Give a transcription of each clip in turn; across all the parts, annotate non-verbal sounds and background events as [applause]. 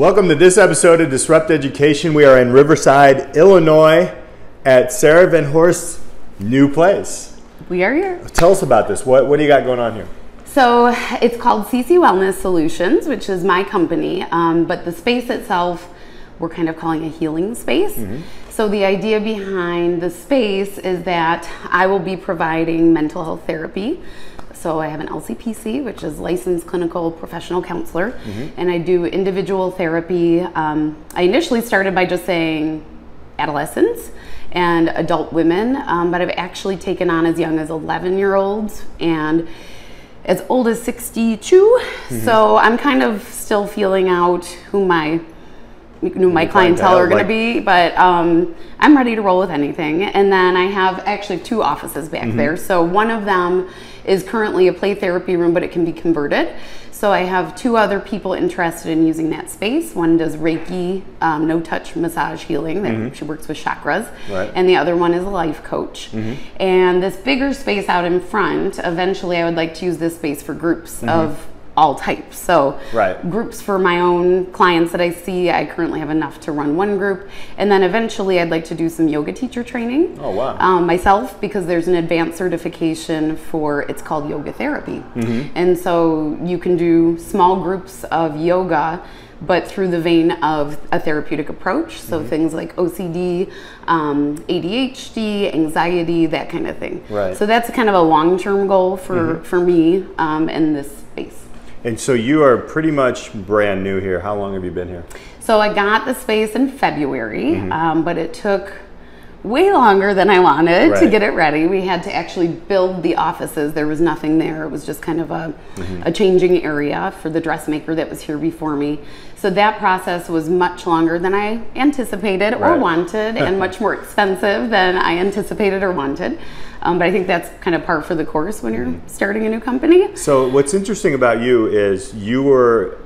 Welcome to this episode of Disrupt Education. We are in Riverside, Illinois at Sarah Van Horst's new place. We are here. Tell us about this. What, what do you got going on here? So it's called CC Wellness Solutions, which is my company, um, but the space itself we're kind of calling a healing space. Mm-hmm. So the idea behind the space is that I will be providing mental health therapy so I have an LCPC, which is licensed clinical professional counselor, mm-hmm. and I do individual therapy. Um, I initially started by just saying adolescents and adult women, um, but I've actually taken on as young as 11 year olds and as old as 62. Mm-hmm. So I'm kind of still feeling out who my you know, my clientele are going to be, but um, I'm ready to roll with anything. And then I have actually two offices back mm-hmm. there. So one of them is currently a play therapy room, but it can be converted. So I have two other people interested in using that space. One does Reiki, um, no touch massage healing. That mm-hmm. she works with chakras, right. and the other one is a life coach. Mm-hmm. And this bigger space out in front. Eventually, I would like to use this space for groups mm-hmm. of all types. So right. groups for my own clients that I see, I currently have enough to run one group, and then eventually I'd like to do some yoga teacher training. Oh wow! Um, myself because there's an advanced certification for it's called yoga therapy, mm-hmm. and so you can do small groups of yoga but through the vein of a therapeutic approach. So mm-hmm. things like OCD, um, ADHD, anxiety, that kind of thing. Right. So that's kind of a long term goal for, mm-hmm. for me um, in this space. And so you are pretty much brand new here. How long have you been here? So I got the space in February, mm-hmm. um, but it took way longer than I wanted right. to get it ready. We had to actually build the offices. There was nothing there. It was just kind of a, mm-hmm. a changing area for the dressmaker that was here before me. So that process was much longer than I anticipated right. or wanted and much more [laughs] expensive than I anticipated or wanted. Um, but I think that's kind of par for the course when you're mm-hmm. starting a new company. So what's interesting about you is you were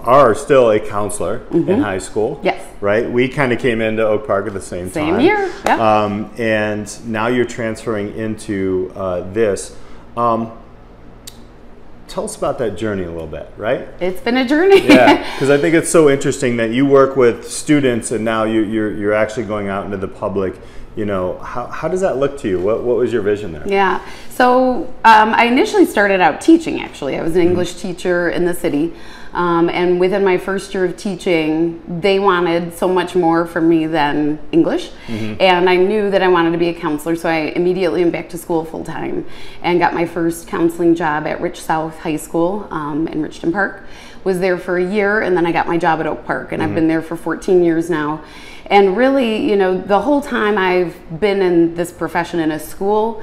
are still a counselor mm-hmm. in high school. Yes. Right. We kind of came into Oak Park at the same, same time. Same year. Yeah. Um, and now you're transferring into uh, this. Um, tell us about that journey a little bit, right? It's been a journey. yeah, [laughs] because I think it's so interesting that you work with students and now you, you're, you're actually going out into the public you know, how, how does that look to you? What, what was your vision there? Yeah, so um, I initially started out teaching actually. I was an. English mm-hmm. teacher in the city. Um, and within my first year of teaching, they wanted so much more from me than English. Mm-hmm. And I knew that I wanted to be a counselor, so I immediately went back to school full time and got my first counseling job at Rich South High School um, in Richton Park. Was there for a year, and then I got my job at Oak Park, and mm-hmm. I've been there for 14 years now. And really, you know, the whole time I've been in this profession in a school,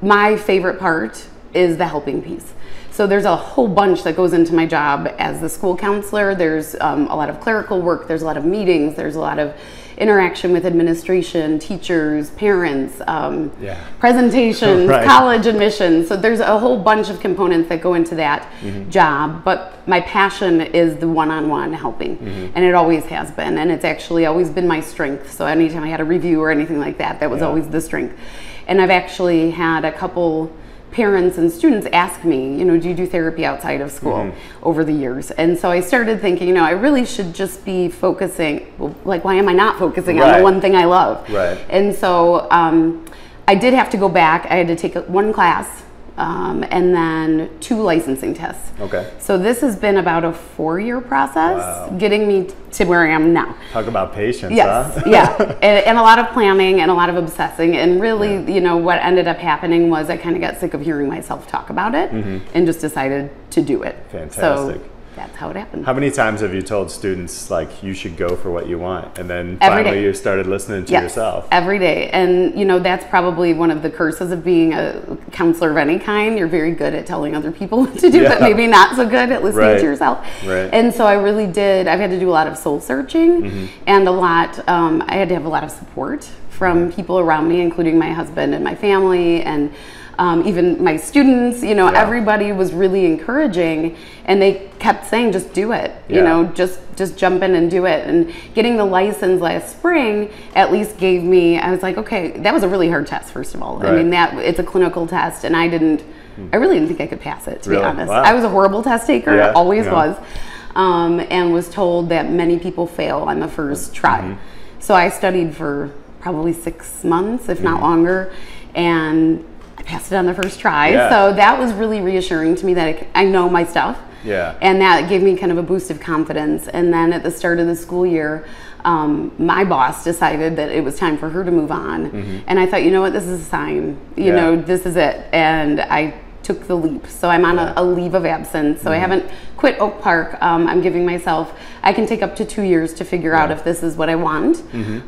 my favorite part is the helping piece. So there's a whole bunch that goes into my job as the school counselor. There's um, a lot of clerical work, there's a lot of meetings, there's a lot of interaction with administration, teachers, parents, um, yeah. presentations, [laughs] right. college admissions. So there's a whole bunch of components that go into that mm-hmm. job. But my passion is the one-on-one helping, mm-hmm. and it always has been, and it's actually always been my strength. So anytime I had a review or anything like that, that was yeah. always the strength. And I've actually had a couple parents and students ask me, you know, do you do therapy outside of school mm-hmm. over the years? And so I started thinking, you know, I really should just be focusing, well, like, why am I not focusing right. on the one thing I love? Right. And so um, I did have to go back. I had to take one class um, and then two licensing tests. Okay. So this has been about a four-year process, wow. getting me to where I am now. Talk about patience. Yes, huh? yeah, [laughs] and, and, a lot of planning and a lot of obsessing. And really, yeah. you know, what ended up happening was I kind of got sick of hearing myself talk about it, mm-hmm. and just decided to do it. Fantastic. So, that's how it happened. How many times have you told students like you should go for what you want, and then Every finally day. you started listening to yes, yourself? Every day, and you know that's probably one of the curses of being a counselor of any kind. You're very good at telling other people [laughs] what to do, yeah. but maybe not so good at listening right. to yourself. Right. And so I really did. I've had to do a lot of soul searching, mm-hmm. and a lot. Um, I had to have a lot of support from mm-hmm. people around me, including my husband and my family, and um, even my students, you know, yeah. everybody was really encouraging and they kept saying, just do it, yeah. you know, just, just jump in and do it. And getting the license last spring at least gave me, I was like, okay, that was a really hard test, first of all. Right. I mean, that it's a clinical test and I didn't, I really didn't think I could pass it, to really? be honest. Wow. I was a horrible test taker, yeah. always was. um, and was told that many people fail on the 1st try. So I studied for probably six months, if not longer, and I passed it on the first try. Yeah. So that was really reassuring to me that I know my stuff. Yeah. And that gave me kind of a boost of confidence. And then at the start of the school year, um, my boss decided that it was time for her to move on. And I thought, you know what, this is a sign. You Mm-hmm. Yeah. know, this is it. And I took the leap. So I'm on a, a leave of absence. So I Mm-hmm. haven't quit Oak Park. Um, I'm giving myself, I can take up to two years to figure out if this is what I want.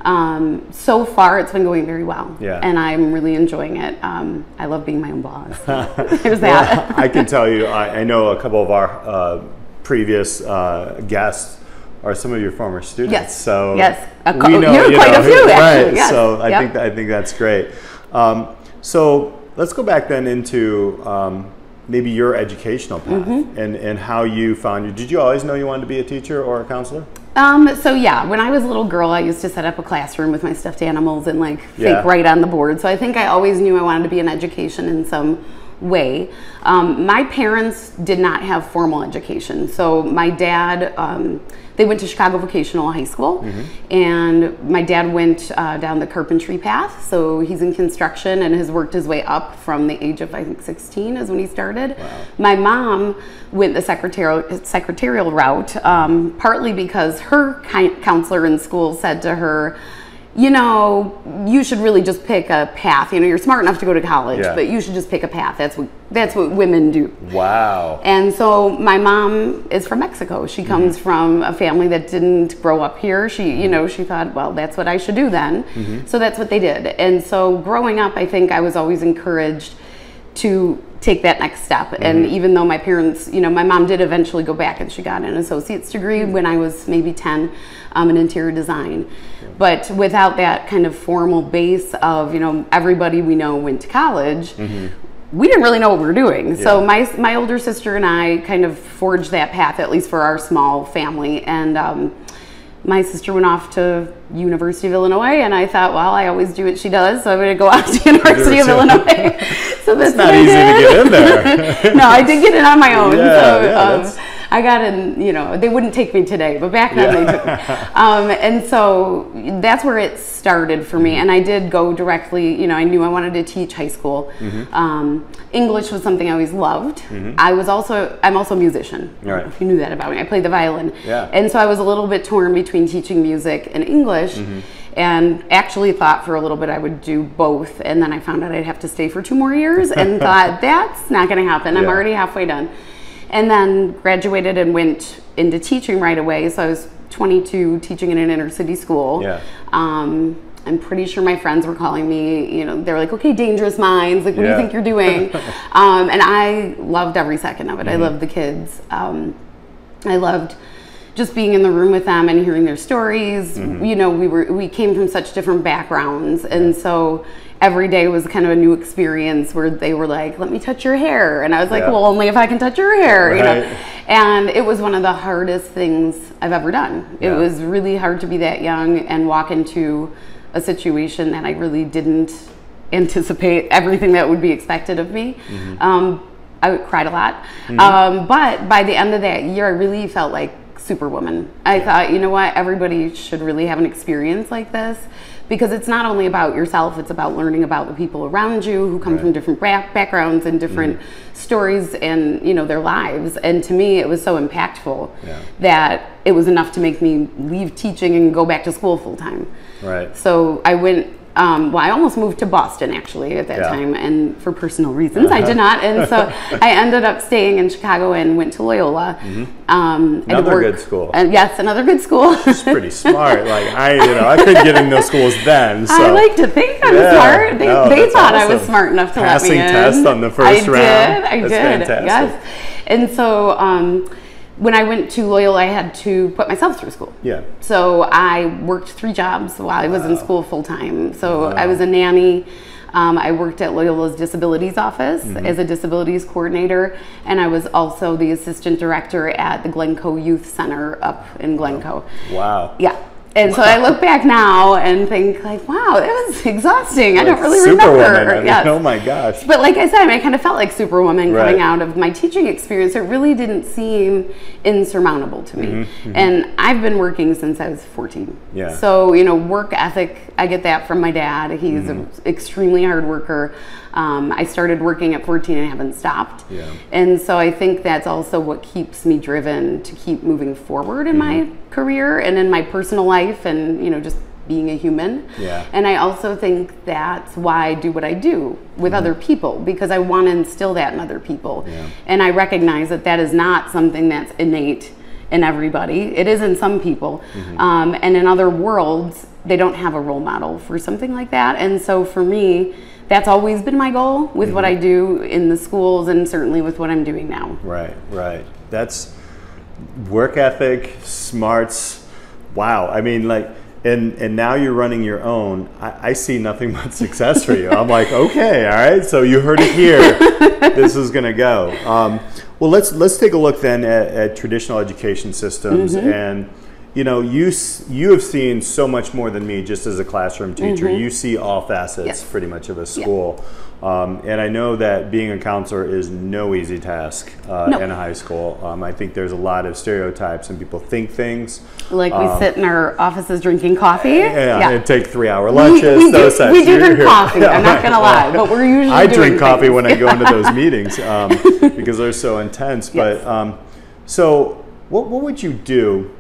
Um, so far, it's been going very well. Mm-hmm. Yeah. And I'm really enjoying it. Um, I love being my own boss. [laughs] There's that. I can tell you, I, I know a couple of our uh, previous uh, guests are some of your former students. Yes. So Yes. A we know, you quite know, a few, right. actually. Yes. So I Yep. think I think that's great. Um, so let's go back then into um, maybe your educational path Mm-hmm. and, and how you found you. Did you always know you wanted to be a teacher or a counselor? Um, so yeah, when I was a little girl, I used to set up a classroom with my stuffed animals and like fake Yeah. write on the board. So I think I always knew I wanted to be in education in some way. Um, my parents did not have formal education. So my dad, um, they went to Chicago Vocational High School, and my dad went uh, down the carpentry path. So he's in construction and has worked his way up from the age of I think 16 is when he started. My mom went the secretarial secretarial route, um, partly because her counselor in school said to her, you know, you should really just pick a path. You know, you're smart enough to go to college, Yeah. but you should just pick a path. That's what that's what women do. Wow. And so my mom is from Mexico. She mm-hmm. comes from a family that didn't grow up here. She, you mm-hmm. know, she thought, well, that's what I should do then. Mm-hmm. So that's what they did. And so growing up, I think I was always encouraged to take that next step. And even though my parents, you know, my mom did eventually go back and she got an associate's degree when I was maybe 10 um, in interior design. But without that kind of formal base of, you know, everybody we know went to college, we didn't really know what we were doing. So my my older sister and I kind of forged that path, at least for our small family. And um, my sister went off to University of Illinois, and I thought, well, I always do what she does, so I'm going to go out to University of Illinois. [laughs] so that's not easy to get in there. [laughs] no, I did get it on my own. Yeah, so yeah, um, I got in, you know, they wouldn't take me today, but back then Yeah. they took me. Um, and so that's where it started for Mm-hmm. me. And I did go directly, you know, I knew I wanted to teach high school. Mm-hmm. Um, English was something I always loved. I was also, I'm also a musician. I don't know Right. If you knew that about me, I played the violin. Yeah. And so I was a little bit torn between teaching music and English. Mm-hmm. And actually thought for a little bit I would do both. And then I found out I'd have to stay for two more years and [laughs] thought that's not going to happen. I'm already halfway done. And then graduated and went into teaching right away. So I was 22 teaching in an inner city school. Yeah. Um, I'm pretty sure my friends were calling me, you know, they were like, okay, dangerous minds. Like, what do you think you're doing? [laughs] um, and I loved every second of it. Mm-hmm. I loved the kids. Um, I loved just being in the room with them and hearing their stories. Mm-hmm. You know, we were we came from such different backgrounds, and so every day was kind of a new experience where they were like, "Let me touch your hair," and I was like, Yeah. "Well, only if I can touch your hair," you know. And it was one of the hardest things I've ever done. It was really hard to be that young and walk into a situation that I really didn't anticipate everything that would be expected of me. Mm-hmm. Um, I cried a lot. Um, but by the end of that year, I really felt like superwoman. I thought, you know what, everybody should really have an experience like this because it's not only about yourself, it's about learning about the people around you who come from different back- backgrounds and different Mm-hmm. stories and, you know, their lives. And to me, it was so impactful Yeah. that it was enough to make me leave teaching and go back to school full time. Right. So I went. Um, well, I almost moved to Boston actually at that Yeah. time, and for personal reasons, I did not. And so [laughs] I ended up staying in Chicago and went to Loyola. Um, I did Mm-hmm. Another work- good school. And yes, another good school. It's pretty smart. Like I, you know, I couldn't get in those schools then. [laughs] So I like to think I'm Yeah, smart. They, no, they thought I was smart enough to Passing let me in. Passing test on the first I round. Did, I That's did. fantastic. Yes. And so um, when I went to Loyola, I had to put myself through school. yeah. So I worked three jobs while I was in school full time. So I was a nanny. Um, I worked at Loyola's disabilities office Mm-hmm. as a disabilities coordinator, and I was also the assistant director at the Glencoe Youth Center up in Glencoe. Wow. Yeah. And so I look back now and think like, wow, that was exhausting. I don't really remember. I mean, Yes. [laughs] Oh my gosh. But like I said, I, mean, I kind of felt like Superwoman Right. coming out of my teaching experience. It really didn't seem insurmountable to me. And I've been working since I was 14. Mm-hmm, Yeah. So, you know, work ethic, I get that from my dad. He's an Mm-hmm. extremely hard worker. Um, I started working at 14 and haven't stopped. Yeah. And so I think that's also what keeps me driven to keep moving forward in my Mm-hmm. career and in my personal life and, you know, just being a human. Yeah. And I also think that's why I do what I do with other people because I want to instill that in other people. Mm-hmm. Yeah. And I recognize that that is not something that's innate in everybody. It is in some people. Mm-hmm. Um, and in other worlds, they don't have a role model for something like that. And so for me, that's always been my goal with what I Mm-hmm. do in the schools and certainly with what I'm doing now. Right, right. That's work ethic, smarts. Wow. I mean, like, and and now you're running your own. I, I see nothing [laughs] but success for you. I'm like, okay, all right. So you heard it here. [laughs] this is gonna go. Um, well, let's let's take a look then at, at traditional education systems and. You know, you you have seen so much more than me just as a classroom teacher. You see all facets Yes. pretty much of a school, um, and I know that being a counselor is no easy task uh, No. in a high school. Um, I think there's a lot of stereotypes and people think things. Like we sit in our offices drinking coffee. Um, Yeah, Yeah. and take three-hour lunches. we do- those types. we do drink here. coffee, I'm not [laughs] gonna lie, but we're usually I drink coffee things. when I go into [laughs] those meetings um, because they're so intense. But Yes. um, so, what what would you do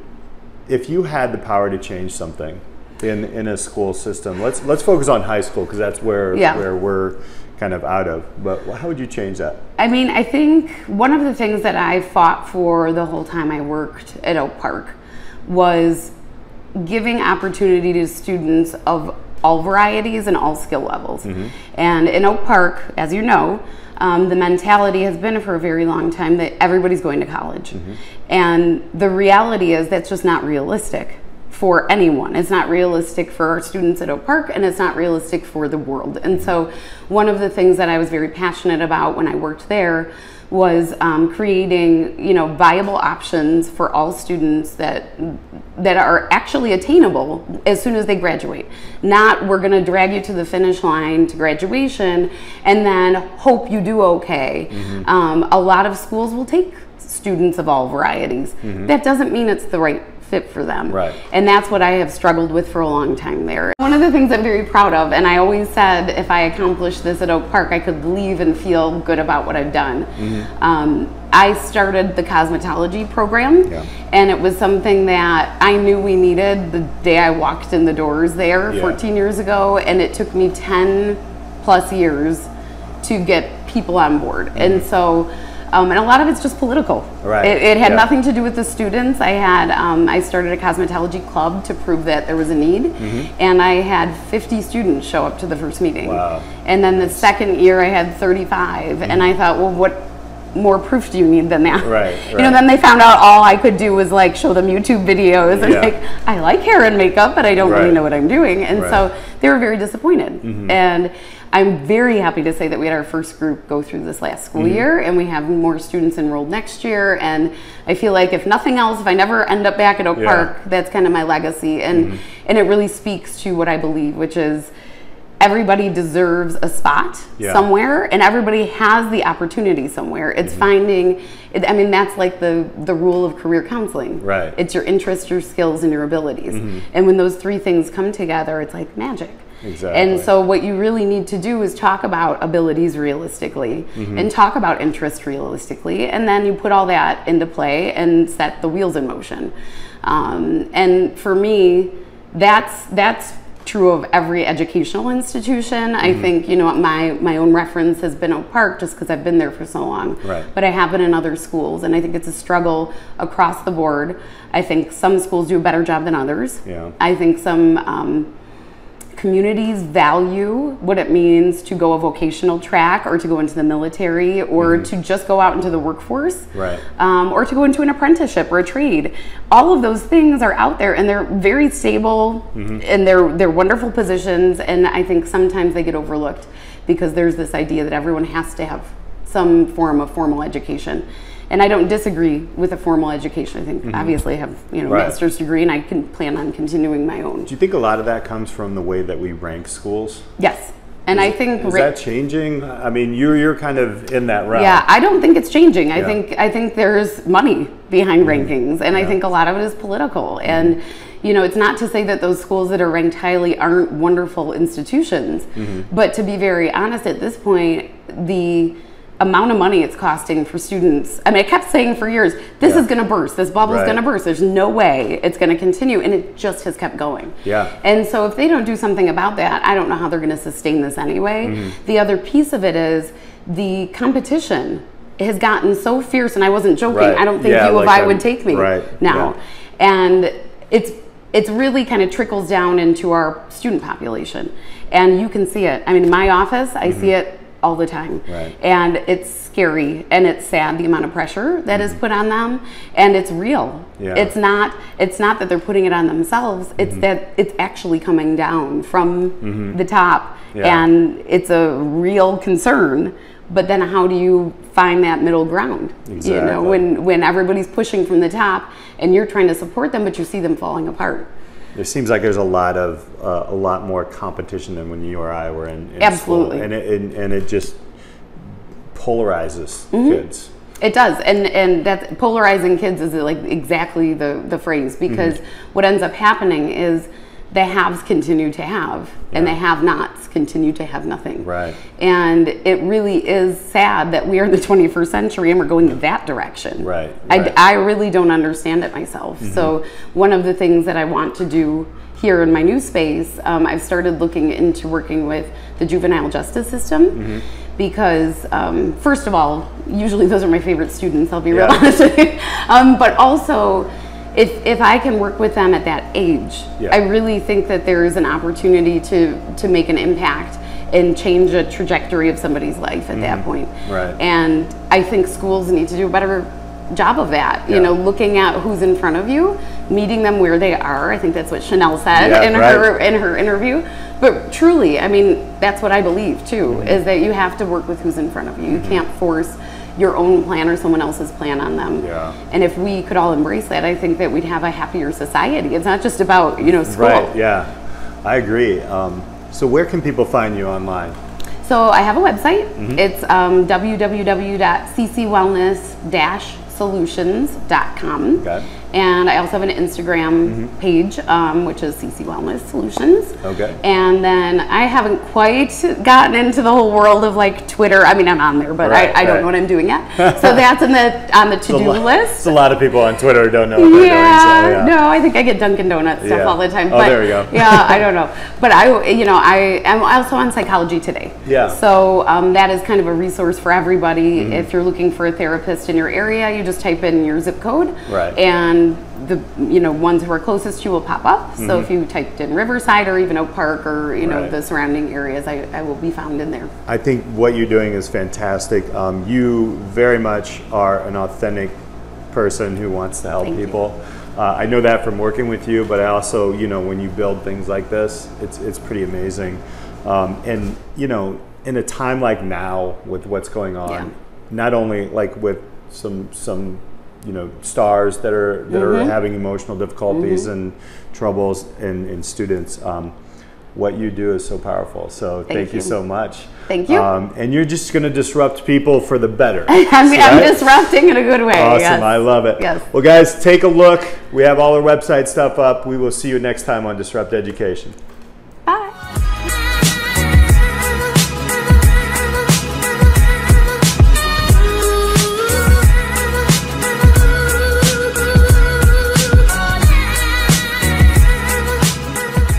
if you had the power to change something in in a school system? Let's let's focus on high school because that's where Yeah. where we're kind of out of. But how would you change that? I mean, I think one of the things that I fought for the whole time I worked at Oak Park was giving opportunity to students of all varieties and all skill levels. And in Oak Park, as you know, um, the mentality has been for a very long time that everybody's going to college. And the reality is that's just not realistic for anyone. It's not realistic for our students at Oak Park, and it's not realistic for the world. And so, one of the things that I was very passionate about when I worked there was um, creating, you know, viable options for all students that that are actually attainable as soon as they graduate. Not we're going to drag you to the finish line to graduation, and then hope you do okay. Um, a lot of schools will take students of all varieties. That doesn't mean it's the right fit for them. Right. And that's what I have struggled with for a long time there. One of the things I'm very proud of, and I always said if I accomplished this at Oak Park, I could leave and feel good about what I've done. Um, I started the cosmetology program, Yeah. and it was something that I knew we needed the day I walked in the doors there Yeah. 14 years ago, and it took me 10 plus years to get people on board. And so, um, and a lot of it's just political. Right. It, it had Yeah. nothing to do with the students. I had um, I started a cosmetology club to prove that there was a need, and I had 50 students show up to the first meeting. Mm-hmm. Wow. And then the second year, I had 35, and I thought, well, what more proof do you need than that? Right, right, [laughs] You know, then they found out all I could do was like show them YouTube videos and Yeah. like I like hair and makeup, but I don't Right. really know what I'm doing, and Right. so they were very disappointed. And I'm very happy to say that we had our first group go through this last school year, and we have more students enrolled next year. And I feel like if nothing else, if I never end up back at Oak Yeah. Park, that's kind of my legacy, and and it really speaks to what I believe, which is everybody deserves a spot Yeah. somewhere and everybody has the opportunity somewhere it's Mm-hmm. finding it, i mean that's like the the rule of career counseling Right. Mm-hmm. it's your interests your skills and your abilities and when those three things come together it's like magic Exactly. and so what you really need to do is talk about abilities realistically Mm-hmm. and talk about interest realistically and then you put all that into play and set the wheels in motion um, and for me that's that's true of every educational institution. I Mm-hmm. think you know my my own reference has been Oak Park just because I've been there for so long. Right. But I have been in other schools, and I think it's a struggle across the board. I think some schools do a better job than others. Yeah. I think some. Um, communities value what it means to go a vocational track or to go into the military or to just go out into the workforce Mm-hmm. Right. um, or to go into an apprenticeship or a trade. All of those things are out there, and they're very stable, Mm-hmm. and they're they're wonderful positions. And I think sometimes they get overlooked because there's this idea that everyone has to have some form of formal education. And I don't disagree with a formal education. I think mm-hmm. obviously I have you know Mm-hmm. Right. master's degree, and I can plan on continuing my own. Do you think a lot of that comes from the way that we rank schools? Yes, and I think Is ra- that changing? I mean, you're you're kind of in that realm. Yeah, I don't think it's changing. I Yeah. think I think there's money behind mm-hmm. rankings, and I think a lot of it is political. Mm-hmm. And you know, it's not to say that those schools that are ranked highly aren't wonderful institutions, but to be very honest, at this point, the amount of money it's costing for students. I mean, I kept saying for years, this Yeah. is going to burst. This bubble's Right. going to burst. There's no way it's going to continue, and it just has kept going. Yeah. And so if they don't do something about that, I don't know how they're going to sustain this anyway. Mm-hmm. The other piece of it is the competition has gotten so fierce, and I wasn't joking. Right. I don't think Yeah, U of like I would take me right, now, and it's it's really kind of trickles down into our student population, and you can see it. I mean, in my office, I see it all the time, Mm-hmm. Right. and it's scary and it's sad the amount of pressure that is put on them, and it's real. Mm-hmm. Yeah. It's not it's not that they're putting it on themselves. It's Mm-hmm. that it's actually coming down from the top, Yeah. and it's a real concern. But then, how do you find that middle ground? You know, when when everybody's pushing from the top, and you're trying to support them, but you see them falling apart. It seems like there's a lot of uh, a lot more competition than when you or I were in, in Absolutely. school, and it, and, and it just polarizes Mm-hmm. kids. It does, and and that polarizing kids is like exactly the the phrase because Mm-hmm. what ends up happening is the haves continue to have, and the have-nots continue to have nothing. Right. And it really is sad that we are in the [laughs] 21st century and we're going that direction. Right, I, right. I really don't understand it myself. So one of the things that I want to do here in my new space, um, I've started looking into working with the juvenile justice system because, um, first of all, usually those are my favorite students. I'll be real honest with you. Um, but also, if, if I can work with them at that age, Yeah. I really think that there is an opportunity to to make an impact and change a trajectory of somebody's life at that point. Mm-hmm. Right. And I think schools need to do a better job of that. You know, looking at who's in front of you, meeting them where they are. I think that's what Chanel said Yeah, in right. her in her interview. But truly, I mean, that's what I believe too. Mm-hmm. Is that you have to work with who's in front of you. You can't force your own plan or someone else's plan on them. Yeah. And if we could all embrace that, I think that we'd have a happier society. It's not just about you know school. Right. Yeah, I agree. Um, so where can people find you online? So I have a website. Mm-hmm. It's um, www.ccwellness-solutions.com. Okay. And I also have an Instagram page, um, which is CC Wellness Solutions. Okay. And then I haven't quite gotten into the whole world of like Twitter. I mean, I'm on there, but Right, I, I don't know what I'm doing yet. [laughs] so that's in the on the to-do It's lot- list. A lot of people on Twitter who don't know what Yeah, doing. So, yeah. no, I think I get Dunkin' Donuts stuff Yeah. all the time. Oh, there we go. [laughs] yeah, I don't know, but I, you know, I am also on Psychology Today. Yeah. So um, that is kind of a resource for everybody. Mm-hmm. If you're looking for a therapist in your area, you just type in your zip code, Right. and the you know ones who are closest to you will pop up. So Mm-hmm. if you typed in Riverside or even Oak Park or you know Right. the surrounding areas, I, I will be found in there. I think what you're doing is fantastic. Um, you very much are an authentic person who wants to help Thank people. Uh, I know that from working with you, but I also, you know, when you build things like this, it's it's pretty amazing. Um, and you know, in a time like now, with what's going on, Yeah. not only like with some some you know stars that are that are Mm-hmm. having emotional difficulties and troubles in, in students. Um, what you do is so powerful. So thank, you. you. so much. Thank you. Um, and you're just going to disrupt people for the better. [laughs] I mean, I'm disrupting in a good way. Awesome. yes. I love it. Yes. Well, guys, take a look. We have all our website stuff up. We will see you next time on Disrupt Education.